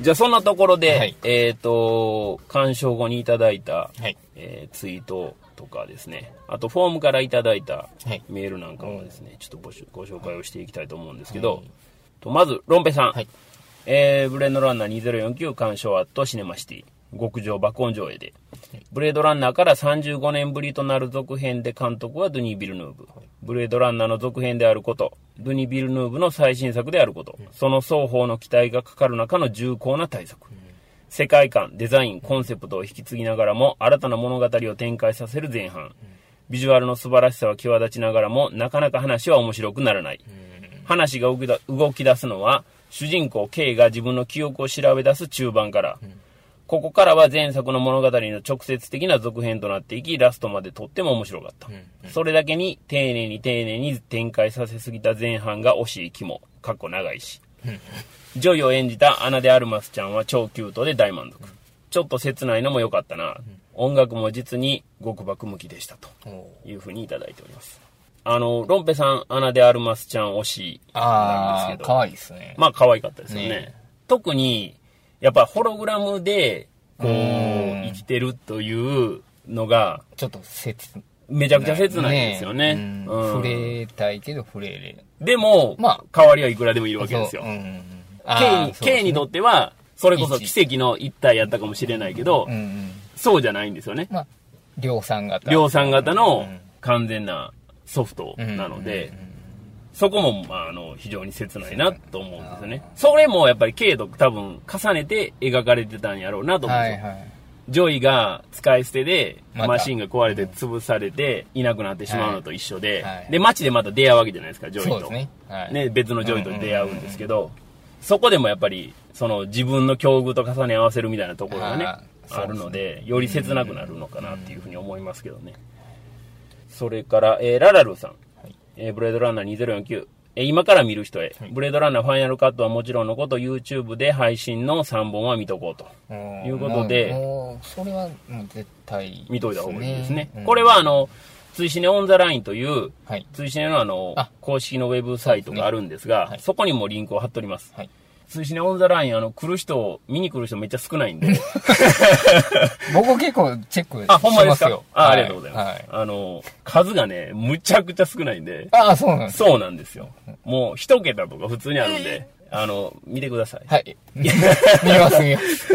じゃあそんなところで、はい。えっ、と、鑑賞後にいただいた、はい。えーツイートとかですね、あとフォームからいただいたはい。メールなんかもですね、ちょっとご紹介をしていきたいと思うんですけど、はい。とまず、ロンペさん、はい。えーブレードランナー2049鑑賞アットシネマシティ、極上爆音上映で、ブレードランナーから35年ぶりとなる続編で監督はドゥニー・ビルヌーブ。ブレードランナーの続編であること、ドゥニー・ビルヌーブの最新作であること、その双方の期待がかかる中の重厚な大作。世界観、デザイン、コンセプトを引き継ぎながらも新たな物語を展開させる前半。ビジュアルの素晴らしさは際立ちながらも、なかなか話は面白くならない。話が動き出すのは、主人公 K が自分の記憶を調べ出す中盤から。ここからは前作の物語の直接的な続編となっていき、ラストまでとっても面白かった。それだけに丁寧に丁寧に展開させすぎた前半が惜しい気も、かっこ長いし。ジョイを演じたアナ・デ・アルマスちゃんは超キュートで大満足。ちょっと切ないのも良かったな。音楽も実に極爆向きでしたとおいうふうにいただいております。あの、ロンペさん、アナ・デ・アルマスちゃん推しなんああ、ですけど。かわいいですね。まあ可愛かったですよね。ね特に、やっぱホログラムで、こう、うん生きてるというのが、ちょっと切めちゃくちゃ切ないんですよね。ねうん触れたいけど触れれ。でも、まあ代わりはいくらでもいるわけですよそう。K ーに、K にとっては、それこそ奇跡の一体やったかもしれないけど、うんうん。そうじゃないんですよね。まあ、量産型。量産型のうん完全なソフトなので、うんうんうんそこも、まあ、あの、非常に切ないなと思うんですよね。それもやっぱり K と多分重ねて描かれてたんやろうなと思うんですよ。はいはい。ジョイが使い捨てで、マシンが壊れて潰されて、いなくなってしまうのと一緒で、はいはいで、街でまた出会うわけじゃないですか、ジョイと。そうですね。はい。ね、別のジョイと出会うんですけど、そこでもやっぱり、その自分の境遇と重ね合わせるみたいなところがね、あるので、より切なくなるのかなっていうふうに思いますけどね。それから、えーララルさん、えーブレードランナー2049、えー今から見る人へ、ブレードランナーファイナルカットはもちろんのこと、YouTube で配信の3本は見とこうと。うんいうことでそれは絶対、見といた方がいいですね。うんこれはあの、追試ねオンザラインという、はい。追試ねのあのあ公式のウェブサイトがあるんですが、はいそこにもリンクを貼っております。はい。ツイシネ on the line、あの、来る人、見に来る人めっちゃ少ないんで。僕結構チェックしあ、ほんまですか？よ。あありがとうございます。はい。あの、数がね、むちゃくちゃ少ないんで、ああ、そうなんです。そうなんですよ。もう一桁とか普通にあるんで、あの、見てください。はい。見ます見ます。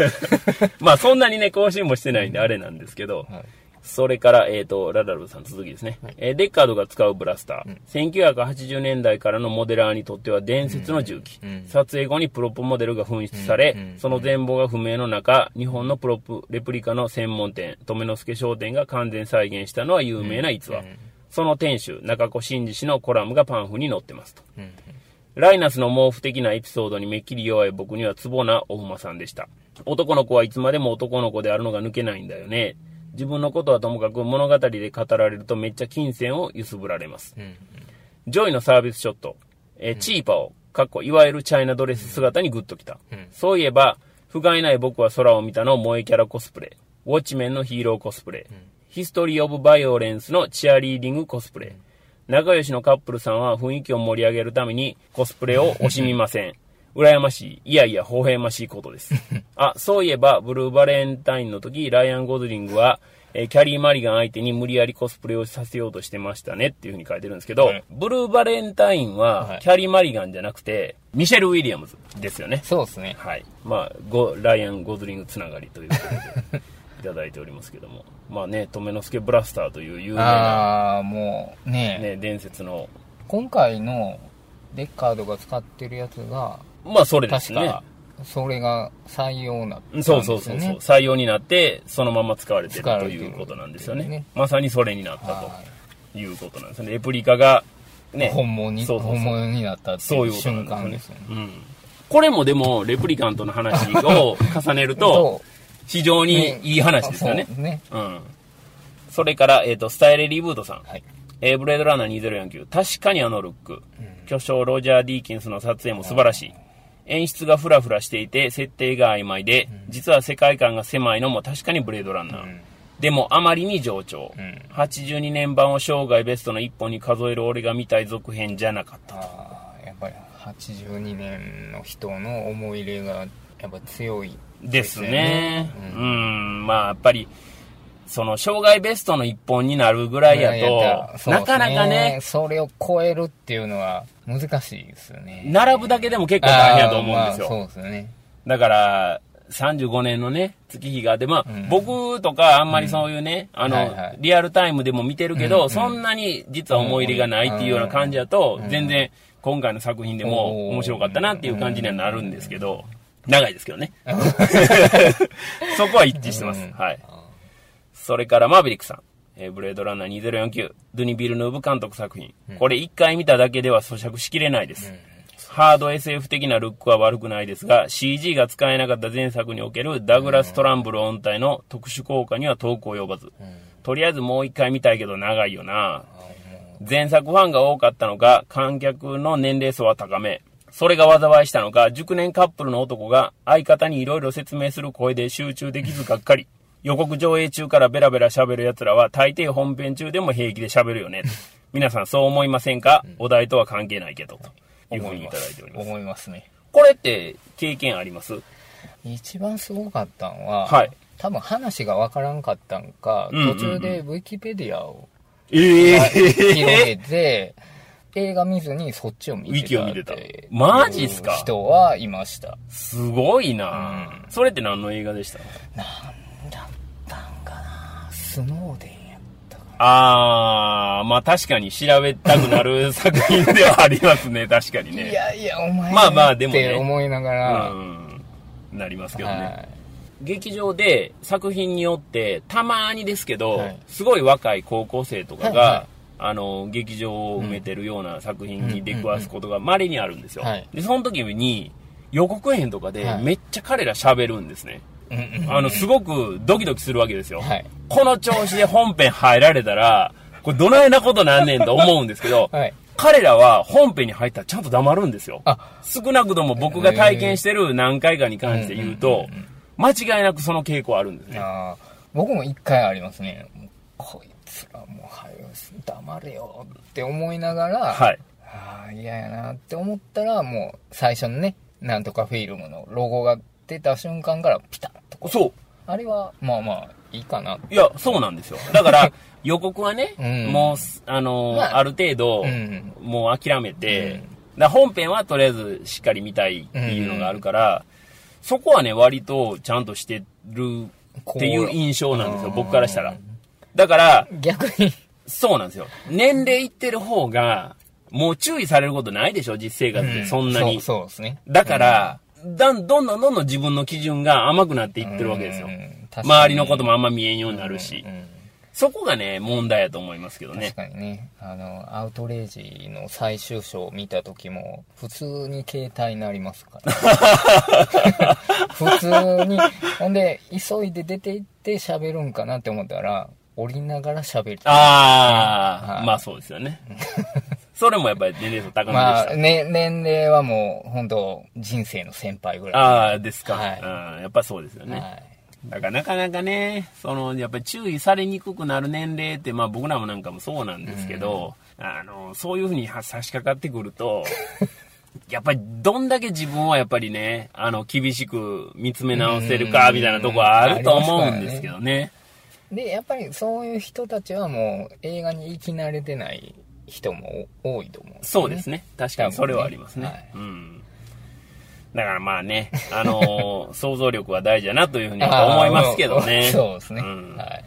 まあそんなにね、更新もしてないんであれなんですけど、はいそれから、えっ、と、ララルさん続きですね。えーデッカードが使うブラスター。1980年代からのモデラーにとっては伝説の銃器。うん撮影後にプロップモデルが紛失され、うんその全貌が不明の中、日本のプロップレプリカの専門店、留之助商店が完全再現したのは有名な逸話。その店主、中子真治氏のコラムがパンフに載ってますと。うんライナスの毛布的なエピソードにめっきり弱い僕にはツボなお馬さんでした。男の子はいつまでも男の子であるのが抜けないんだよね。自分のことはともかく物語で語られるとめっちゃ琴線を揺すぶられます。うんジョイのサービスショット、えーチーパオ、かっこいわゆるチャイナドレス姿にグッときた。うんそういえば、不甲斐ない僕は空を見たの萌えキャラコスプレ。ウォッチメンのヒーローコスプレ。ヒストリー・オブ・バイオレンスのチアリーディングコスプレ。仲良しのカップルさんは雰囲気を盛り上げるためにコスプレを惜しみません。羨ましい、いやいや、微笑ましいことです。あ、そういえば、ブルーバレンタインの時、ライアン・ゴズリングは、えーキャリー・マリガン相手に無理やりコスプレをさせようとしてましたねっていうふうに書いてるんですけど、はいブルーバレンタインははいキャリー・マリガンじゃなくて、ミシェル・ウィリアムズですよね。そうですね。はい。まあ、ゴライアン・ゴズリングつながりということで、いただいておりますけども。まあね、留之助ブラスターという有名な、ああ、もうねね、伝説の、今回のデッカードが使ってるやつが、まあそれですね。確か、それが採用なったんですよそうそうそうそう、ね。採用になって、そのまま使われてるということなんですよね。ねまさにそれになったはということなんですよね。レプリカが、いね、本物に、そうそうそう本物になったってそういううことなんで間ですすよね。うん。これもでも、レプリカントの話を重ねると、と、非常にいい話ですよね。ね。うん。それから、えっ、と、スタイルリブートさん。はい。えーブレードランナー2049。確かにあのルック。巨匠ロジャー・ディーキンスの撮影も素晴らしい。演出がフラフラしていて、設定が曖昧で、実は世界観が狭いのも確かにブレードランナー。んでもあまりに上調。ん82年版を生涯ベストの一本に数える俺が見たい続編じゃなかった。やっぱり82年の人の思い入れが、やっぱ強いですね。ねう、うんまあやっぱり、その、障害ベストの一本になるぐらいやと、なかなかね、それを超えるっていうのは難しいですよね。並ぶだけでも結構大変やと思うんですよ。そうですね。だから、35年のね、月日があって、まあ、うん僕とかあんまりそういうね、あの、はいはいリアルタイムでも見てるけど、うんうんそんなに実は思い入れがないっていうような感じだと、うん全然今回の作品でも面白かったなっていう感じにはなるんですけど、長いですけどね。そこは一致してます。うんはい。それからマーヴェリックさん。えーブレードランナー2049、ドゥニ・ビルヌーブ監督作品。これ一回見ただけでは咀嚼しきれないです。ハード SF 的なルックは悪くないですが、CG が使えなかった前作におけるダグラス・トランブル音体の特殊効果には遠く及ばず。とりあえずもう一回見たいけど長いよな。前作ファンが多かったのか、観客の年齢層は高め。それが災いしたのか、熟年カップルの男が相方に色々説明する声で集中できずがっかり。予告上映中からベラベラ喋る奴らは大抵本編中でも平気で喋るよね。皆さんそう思いませんか？お題とは関係ないけど。と。いうふうにいただいております。思います。ね。これって経験あります？一番すごかったのは、はい。多分話がわからんかったんか、途中でウィキペディアをえ広げて、映画見ずにそっちを見てたウィキを見てた。マジっすか？人はいました。すごいな、うん。それって何の映画でしたなんスノーデンやったかあー、まあ確かに調べたくなる作品ではありますね、確かにな。ね。いやいや、お前まあまあでもねって思いながら、うん。なりますけどね。はい劇場で作品によって、たまにですけど、はいすごい若い高校生とかが、はいはいあの、劇場を埋めてるような作品に出くわすことが稀にあるんですよ。はいで、その時に、予告編とかではいめっちゃ彼ら喋るんですね。あの、すごくドキドキするわけですよ。はいこの調子で本編入られたら、これどないなことなんねんと思うんですけど、はい彼らは本編に入ったらちゃんと黙るんですよ。あ少なくとも僕が体験してる何回かに関して言うと、間違いなくその傾向あるんですね。僕も一回ありますね。こいつらもう、はよ、黙れよって思いながら、はい。ああ、嫌やなって思ったら、もう最初のね、なんとかフィルムのロゴが出た瞬間からピタッとこう。そう。あれは、まあまあ、いいかな。いや、そうなんですよ。だから、予告はね、うんもう、あのーまあある程度、うんもう諦めて、うんだ本編はとりあえずしっかり見たいっていうのがあるから、そこはね、割とちゃんとしてるっていう印象なんですよ、僕からしたら。だから、逆に、そうなんですよ。年齢いってる方が、もう注意されることないでしょ、実生活で、そんなに。そうそうですね。だから、だんどんどんどんどん自分の基準が甘くなっていってるわけですよ周りのこともあんま見えんようになるしう。んそこがね、問題やと思いますけど確ね。かにね、あの、アウトレイジの最終章を見た時も、普通に携帯になりますから。普通に、ほんで、急いで出て行って喋るんかなって思ったら、降りながら喋る。ああ、はいまあそうですよね。それもやっぱり年齢層高めでした。まあ、ね、年齢はもう、本当人生の先輩ぐらい。ああ、ですか。はいうん、やっぱそうですよね。はいだからなかなかね、その、やっぱり注意されにくくなる年齢って、まあ僕らもなんかもそうなんですけど、あの、そういうふうには差し掛かってくると、やっぱりどんだけ自分はやっぱりね、あの、厳しく見つめ直せるか、みたいなとこはあると思うんですけどね。で、やっぱりそういう人たちはもう、映画に生き慣れてない人も多いと思うんですよそうですね。確かにそれはありますね。はいうん。だからまあね、あのー 想像力は大事だなというふうに思いますけどね。そうですね。んはい。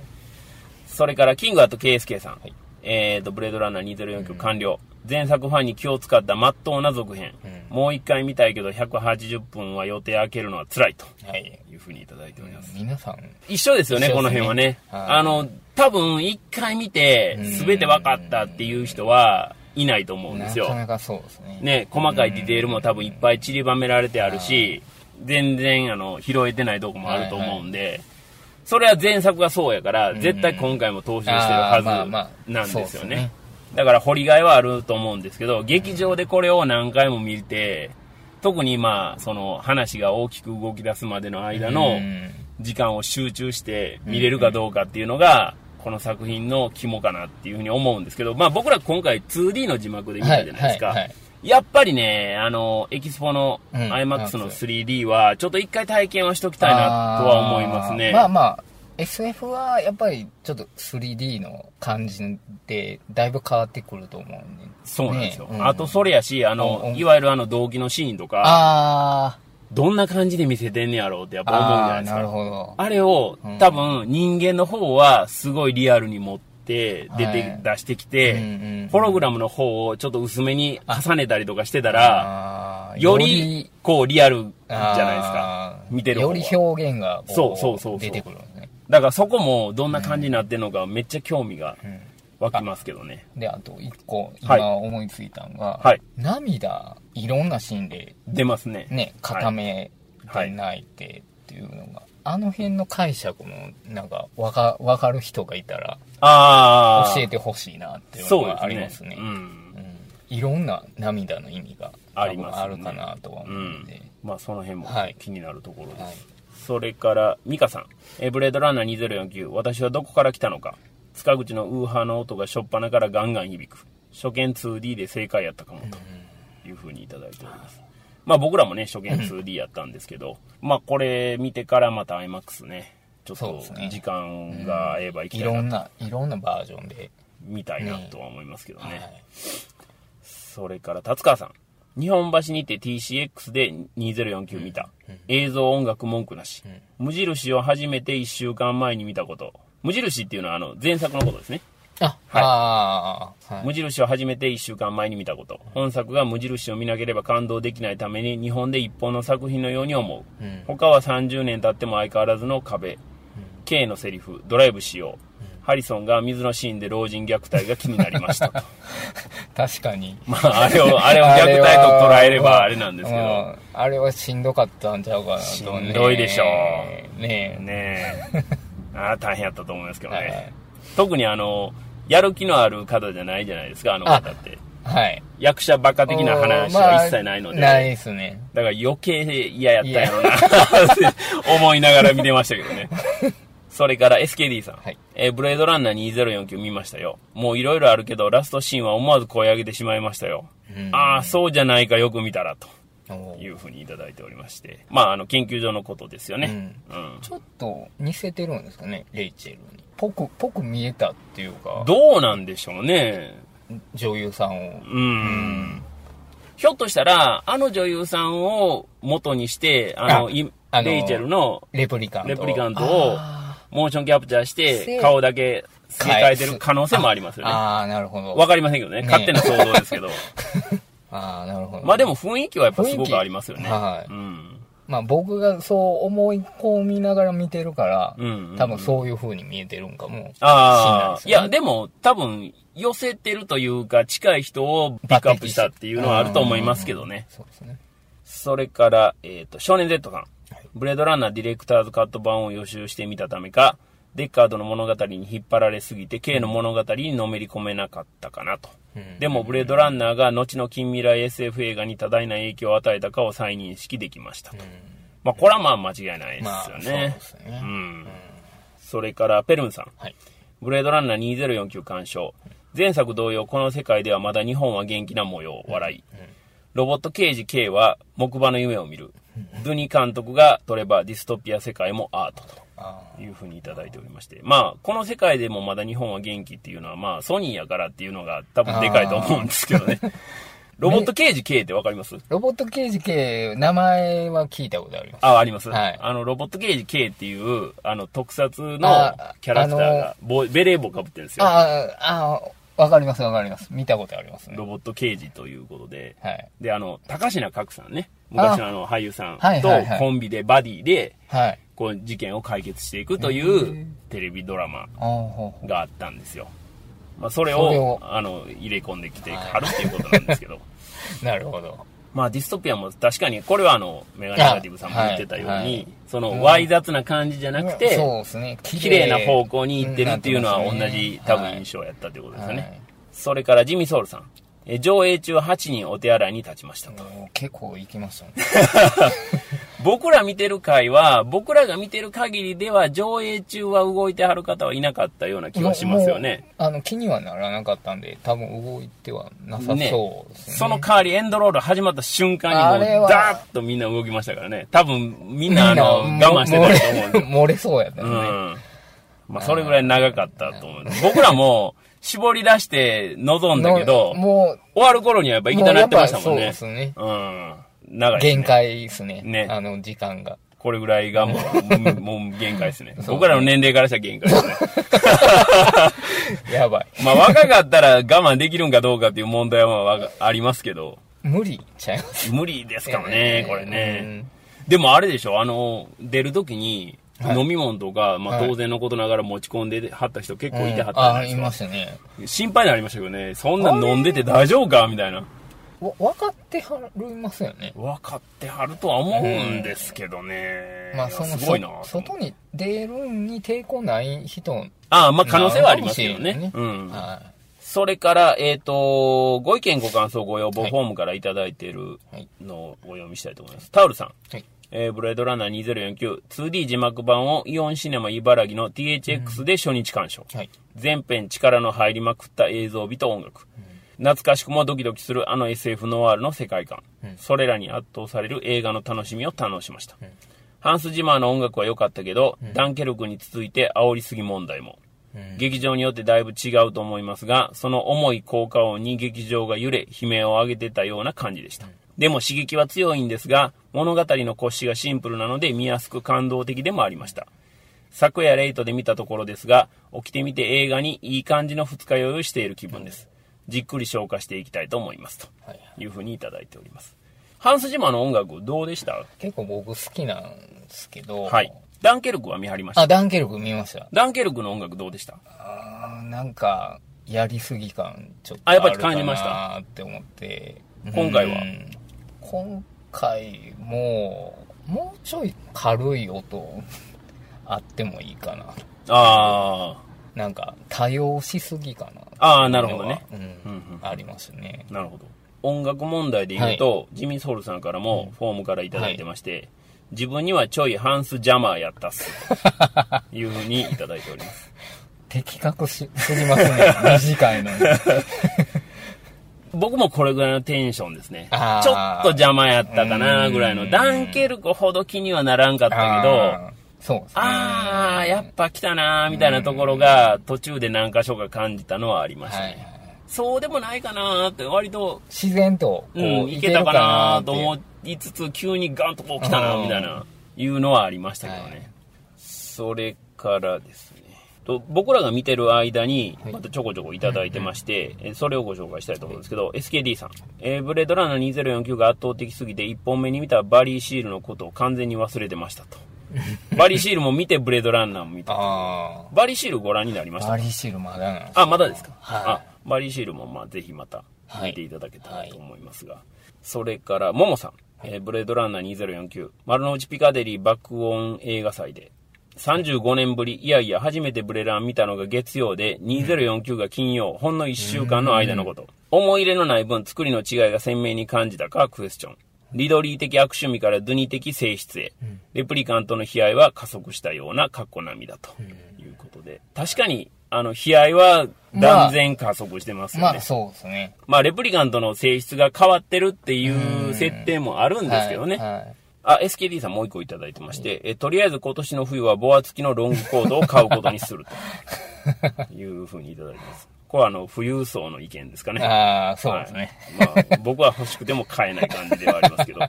それから、キングアット KSK さん。はいえーと、ブレードランナー2049完了。前作ファンに気を使った真っ当な続編。うもう一回見たいけど、180分は予定開けるのは辛いとはい。いうふうにいただいております。皆さん、一緒ですよね、ねこの辺はね。はいあの、多分一回見てうん、全て分かったっていう人はいないと思うんですよ。なかなかそうですね。ね、細かいディテールも多分いっぱい散りばめられてあるし、全然あの拾えてないとこもあると思うんで、それは前作がそうやから、絶対今回も踏襲してるはずなんですよね。だから掘りがいはあると思うんですけど、劇場でこれを何回も見て、特にまあ、その話が大きく動き出すまでの間のうん時間を集中して見れるかどうかっていうのが、この作品の肝かなっていうふうに思うんですけど、まあ僕ら今回 2D の字幕で見たじゃないですか。はいはいはいやっぱりね、あの、エキスポのうん IMAX の 3D は、ちょっと一回体験はしときたいなとは思いますね。まあまあ、SF はやっぱりちょっと 3D の感じでだいぶ変わってくると思うんで。そうなんですよ。ねうんあと、それやし、あうんの、うんいわゆるあの、動機のシーンとか、あどんな感じで見せてんねやろうってやっあ、ぱ思うじゃないですか。ほど。あれをうん、多分、人間の方は、すごいリアルに持って、出て、はい出してきて、うんうんホログラムの方をちょっと薄めに重ねたりとかしてたら、より、こう、リアルじゃないですか見てるより表現がこそうそうそう出てくる。だからそこもどんな感じになってるのかめっちゃ興味がうん湧きますけどね。で、あと一個、はい今思いついたのが、はい涙、いろんなシーンで出ますね。ね、固めはいて泣いてっていうのが、あの辺の解釈も、なんか、わか、わかる人がいたら、ああ。教えてほしいなっていうのがそうですね。ありますね。うん。うんいろんな涙の意味があるかなとは思ううんで。まあその辺もはい気になるところです。はいそれから、ミカさん。えーブレードランナー2049。私はどこから来たのか。塚口のウーハーの音がしょっぱなからガンガン響く。初見 2D で正解やったかもというふうにいただいております。まあ僕らもね、初見 2D やったんですけど、まあこれ見てからまた IMAX ね、ちょっと時間が合えば行きいたいなとろんな、いろんなバージョンで。見たいなとは思いますけどね。はいそれから、達川さん。日本橋にて TCX で2049見た。映像音楽文句なし。無印を初めて1週間前に見たこと。無印っていうのはあの前作のことですね。あ、はいはい。無印を初めて1週間前に見たこと。本作が無印を見なければ感動できないために日本で一本の作品のように思う。うん他は30年経っても相変わらずの壁。K のセリフ、ドライブしよう。ハリソンが水のシーンで老人虐待が気になりましたと。確かに。まあ、あれを、あれを虐待と捉えればあれなんですけど。うんあれはしんどかったんちゃうかなと、ね。しんどいでしょうねねえ。ああ、大変やったと思いますけどね。はい特にあの、やる気のある方じゃないじゃないですか、あの方って。え。はい。役者バカ的な話は一切ないので。まあないですね。だから余計嫌やったやろな、って 思いながら見てましたけどね。それから SKD さん。はいえーブレードランナー2049見ましたよ。もういろいろあるけど、ラストシーンは思わず声上げてしまいましたよ。うんああ、そうじゃないかよく見たら、というふうにいただいておりまして。まあ、あの、研究所のことですよね。うん。ちょっと似せてるんですかね、レイチェルに。ぽく、ぽく見えたっていうか、どうなんでしょうね。女優さんを。うん。ひょっとしたら、あの女優さんを元にして、あの、あレイチェルのレプリカント。レプリカントをあモーションキャプチャーして、せ顔だけ付け替えてる可能性もありますーよね。あー、なるほど。わかりませんけどね。ね勝手な想像ですけど。ああ、なるほど。まあでも雰囲気はやっぱすごくありますよね。はいうん。まあ僕がそう思い込みながら見てるから、多分そういう風に見えてるんかも。ああ、いや、でも多分寄せてるというか、近い人をピックアップしたっていうのはあると思いますけどね。そうですね。それから、えっ、と、少年 Z さん。ブレードランナーディレクターズカット版を予習してみたためか、デッカードの物語に引っ張られすぎて、K の物語にのめり込めなかったかなと。うんでも、ブレードランナーが後の近未来 SF 映画に多大な影響を与えたかを再認識できましたと。まあ、これはまあ間違いないですまあ、よね。うん。それから、ペルンさん。はい。ブレードランナー2049鑑賞。前作同様、この世界ではまだ日本は元気な模様、笑い。ロボット刑事 K は木馬の夢を見る。ドゥニ監督が撮ればディストピア世界もアートあというふうにいただいておりまして。まあ、この世界でもまだ日本は元気っていうのは、まあ、ソニーやからっていうのが多分でかいと思うんですけどね。ロボット刑事 K ってわかります？ーロボット刑事系、名前は聞いたことあります。あ、あります？はいあの、ロボット刑事 K っていう、あの、特撮のあキャラクターが、ぼベレー帽かぶってるんですよ。ああ、わかりますわかります。見たことありますねロ。ボット刑事ということで、はい。で、あの、高階角さんね、昔のあの俳優さんとはいはいはいコンビでバディで、はい。こう事件を解決していくといへうーテレビドラマああ、ほうほうがあったんですよ。まあ、それそれをを、あの、入れ込んできてはるっていうことなんですけど。なるほど。まあ、ディストピアも確かに、これはあの、メガネガティブさんも言ってたように、はいはいその、わい雑な感じじゃなくて、そうですね。綺麗な方向に行ってるっていうのは同じ多分印象やったということですよね。はいそれからジミー・ソウルさん。え上映中8人お手洗いに立ちましたと。結構行きましたね。僕ら見てる回は、僕らが見てる限りでは、上映中は動いてはる方はいなかったような気がしますよね。あの、気にはならなかったんで、多分動いてはなさそうですね。その代わりエンドロール始まった瞬間にもう、ダーッとみんな動きましたからね。多分、みんなあの、我慢してたと思うんで漏れ漏れそうやったよね。うん。まあ、それぐらい長かったと思う。僕らも、絞り出して望んだけど、もう、終わる頃にはやっぱ行きたなってましたもんね。そうですねうん。長いですね限界ですね。ねあの、時間が。これぐらいがもう、もう限界ですね。僕らの年齢からしたら限界ですね。やばい。まあ若かったら我慢できるんかどうかっていう問題はありますけど、無理ちゃいます。無理ですからね、これうね。んでもあれでしょ、あの、出るときに、はい飲み物とか、まあはい当然のことながら持ち込んではった人結構いてはったじゃああ、い。ましたね。心配になりましたけどね、そんなん飲んでて大丈夫かみたいな。わ、分かってはりますよね。分かってはるとは思うんですけどね。まあ、その、すごいな。そ外に出るに抵抗ない人、ああ、まあ可能性はありますけどね。なのかもしれうん。はそれから、えっ、と、ご意見ご感想ご要望はいフォームからいただいているはいのをお読みしたいと思います。タオルさん。い。はい。えーブレードランナー2049、2D 字幕版をイオンシネマ茨城の THX で初日鑑賞。はい。全編力の入りまくった映像美と音楽。懐かしくもドキドキするあの SF ノワールの世界観。それらに圧倒される映画の楽しみを堪能しました。ハンス・ジマーの音楽は良かったけど、ダンケルクに続いて煽りすぎ問題も。劇場によってだいぶ違うと思いますが、その重い効果音に劇場が揺れ、悲鳴を上げてたような感じでした。でも刺激は強いんですが、物語の骨子がシンプルなので見やすく感動的でもありました。昨夜レイトで見たところですが、起きてみて映画にいい感じの二日酔いをしている気分です。じっくり消化していきたいと思います。とはい。いうふうにいただいております。ハンス・ジマーの音楽どうでした？結構僕好きなんですけど、はい。ダンケルクは見張りました？あ、ダンケルク見ました。ダンケルクの音楽どうでした？あーなんか、やりすぎ感、ちょっとあやっぱり感じました？なって思って。今回は？うん今回も、もうちょい軽い音あってもいいかな。あなんか、多用しすぎかな。あーなるほどねうんうんうんありますね。あ、なるほど。音楽問題で言うと、ジミー・ソウルさんからもフォームからいただいてまして、自分にはちょいハンス・ジャマーやったっす。と いうふうにいただいております。的確しすぎますね。短いのに。僕もこれぐらいのテンションですね。ちょっと邪魔やったかなぐらいの。うんダンケルクほど気にはならんかったけど、そうですね。あー、やっぱ来たなーみたいなところが途中で何箇所か感じたのはありましたはいね。そうでもないかなーって割と、自然と、こう、うん、いいけたかなと思いつつ、急にガンとこう来たなーみたいな、いうのはありましたけどね。はいそれからですね。と僕らが見てる間に、はいまたちょこちょこいただいてまして、えそれをご紹介したいと思うんですけど、SKD さん。えーブレードランナー2049が圧倒的すぎて、1本目に見たバリーシールのことを完全に忘れてましたと。バリーシールも見て、ブレードランナーも見たと。あバリーシールご覧になりましあ。たバリーシールまだなんですあ、まだですか？はいあ、バリーシールもまあぜひまた見ていただけたらと思いますが。それから、ももさん。えーブレードランナー2049。丸の内ピカデリー爆音映画祭で。35年ぶり、いやいや、初めてブレラン見たのが月曜で、2049が金曜、ほんの1週間の間のこと。思い入れのない分、作りの違いが鮮明に感じたか、クエスチョン。リドリー的悪趣味からドゥニ的性質へ。レプリカントの悲哀は加速したような過去並みだということで。確かに、あの、悲哀は断然加速してますよね。まあ、そうですね。まあ、レプリカントの性質が変わってるっていう設定もあるんですけどね。はいはいあ、SKD さんもう一個いただいてまして、え、とりあえず今年の冬はボア付きのロングコートを買うことにすると いうふうにいただいてます。これはあの、富裕層の意見ですかね。ああ、そうですね。はいまあ、僕は欲しくても買えない感じではありますけど。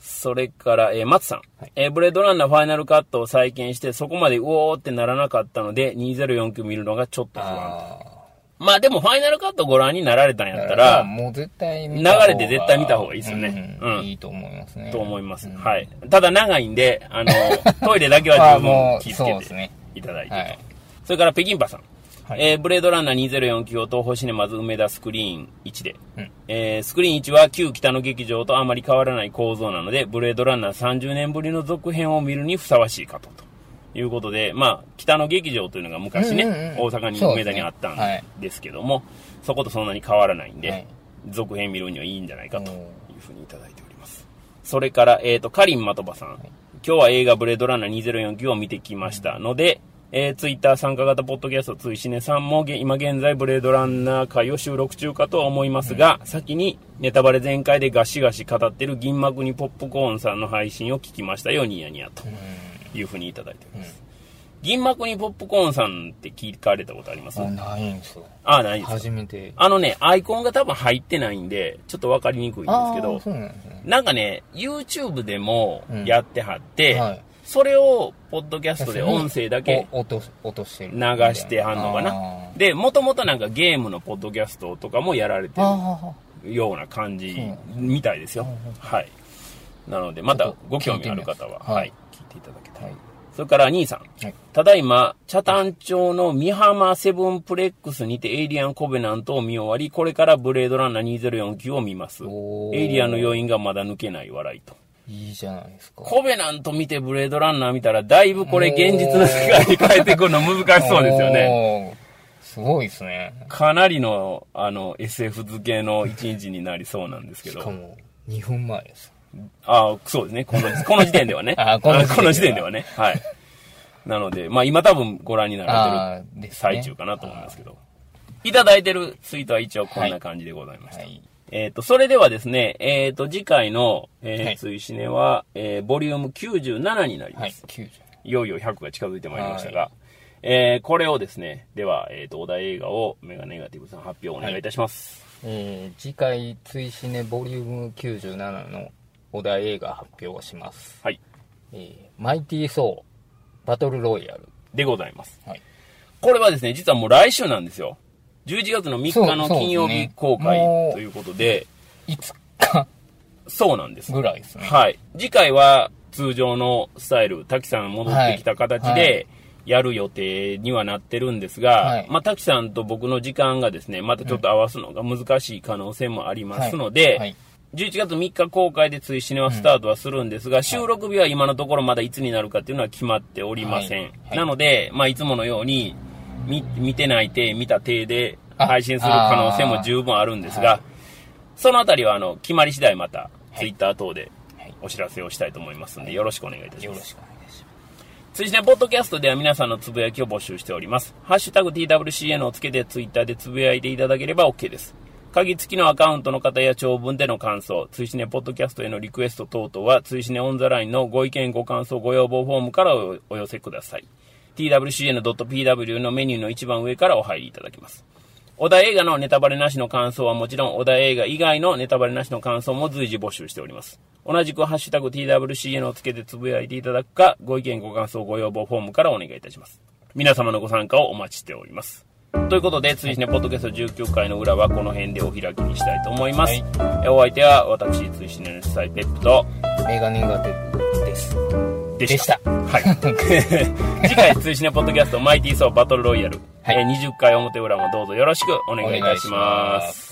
それから、えー松さん。えーブレードランナーファイナルカットを再建して、そこまでうおーってならなかったので、2049見るのがちょっと不安。あまあでも、ファイナルカットご覧になられたんやったあ。ら、もう絶対流れて絶対見た方がいいですよねうんうんいいと思いますね。と思います。うんはい。ただ長いんで、あの、トイレだけは十分気をつけて いただいてと。はいそれから、北京パさん。はいえーブレードランナー2049を東宝シネマズ梅田スクリーン1で。うんえースクリーン1は旧北の劇場とあまり変わらない構造なので、ブレードランナー30年ぶりの続編を見るにふさわしいかと。ということで、まあ、北の劇場というのが昔ね、うんうんうん大阪に梅田にあったはいんですけども、そことそんなに変わらないんで、はい続編見るにはいいんじゃないかというふうにいただいております。それから、えっ、と、カリンマトバさん。今日は映画ブレードランナー2049を見てきましたので、えー、ツイッター参加型ポッドキャストついしねさんもげ今現在ブレードランナー会を収録中かとは思いますが、先にネタバレ全開でガシガシ語ってる銀幕にポップコーンさんの配信を聞きましたよ、ニヤニヤと。いうふうにいただいております。銀幕にポップコーンさんって聞かれたことあります？あないんですよ。あ、ないですか？初めて。あのね、アイコンが多分入ってないんで、ちょっとわかりにくいんですけあどなんね。なんかね、YouTube でもうん。やってはって、はいそれを、ポッドキャストで音声だけお落とし落としてる。流してはんのかな。で、もともとなんかゲームのポッドキャストとかもやられてあるような感じみたいですよ。はい。なので、またご興味ある方は、ははい。い、聞いていただけたい。それから、兄さん。はい。ただいま、北谷町の美浜セブンプレックスにてエイリアンコベナントを見終わり、これからブレードランナー2049を見ます。エイリアンの要因がまだ抜けない笑いと。いいじゃないですかコベナント見てブレードランナー見たら、だいぶこれ現実の世界に変えてくるの難しそうですよね。ねすごいですねかなりの、あの、SF 付けの一日になりそうなんですけど。しかも2分前ですああ、そうですね。この、この時点ではね。あこの時点ではこの時点ではね。はい。なので、まあ今多分ご覧にならあれてる最中かなと思いますけど。いただいてるツイートは一応こんな感じでございました。はいえっ、と、それではですね、えっ、と、次回の、えーはい追試ねは、えーボリューム97になります。はい90いよいよ100が近づいてまいりましたが、はえーこれをですね、では、えっ、と、お題映画をメガネガティブさん発表お願いいたします。えー次回追試ねボリューム97のお題映画発表をします、はい。えーマイティー・ソーバトルロイヤルでございます。はいこれはですね、実はもう来週なんですよ。11月の3日の金曜日公開ということで、いつかそうなんです。ぐらいですね。はい。次回は通常のスタイル、滝さん戻ってきた形はい。はで、やる予定にはなってるんですが、はい。まあ、滝さんと僕の時間がですね、またちょっと合わすのが難しい可能性もありますので、はい。11月3日公開で追試ねはスタートはするんですが、収録日は今のところまだいつになるかっていうのは決まっておりません。はい。はい。なので、まあ、いつものように、見見てない体、見た体であ配信する可能性も十分あるんですが、はいそのあたりは、あの、決まり次第また、いツイッター等ではいお知らせをしたいと思いますので、よろしくお願いいたします。追試ねポッドキャストでは皆さんのつぶやきを募集しております。ハッシュタグ TWCN をつけてツイッターでつぶやいていただければ OK です。鍵付きのアカウントの方や長文での感想、追試ねポッドキャストへのリクエスト等々は、追試ねオンザラインのご意見、ご感想、ご要望フォームからおお寄せください。twcn.pw のメニューの一番上からお入りいただけます。小田映画のネタバレなしの感想はもちろん、小田映画以外のネタバレなしの感想も随時募集しております。同じくハッシュタグ TWCN をつけてつぶやいていただくか、ご意見ご感想ご要望フォームからお願いいたします。皆様のご参加をお待ちしております。ということで、追試ねポッドキャスト19回の裏はこの辺でお開きにしたいと思います。はいえお相手は私、追試ねの主催ペップと、メガネがテですでした。ではい。次回、追試ねポッドキャストマイティーソーバトルロイヤル、はいえー20回表裏もどうぞよろしくお願いいたし。ます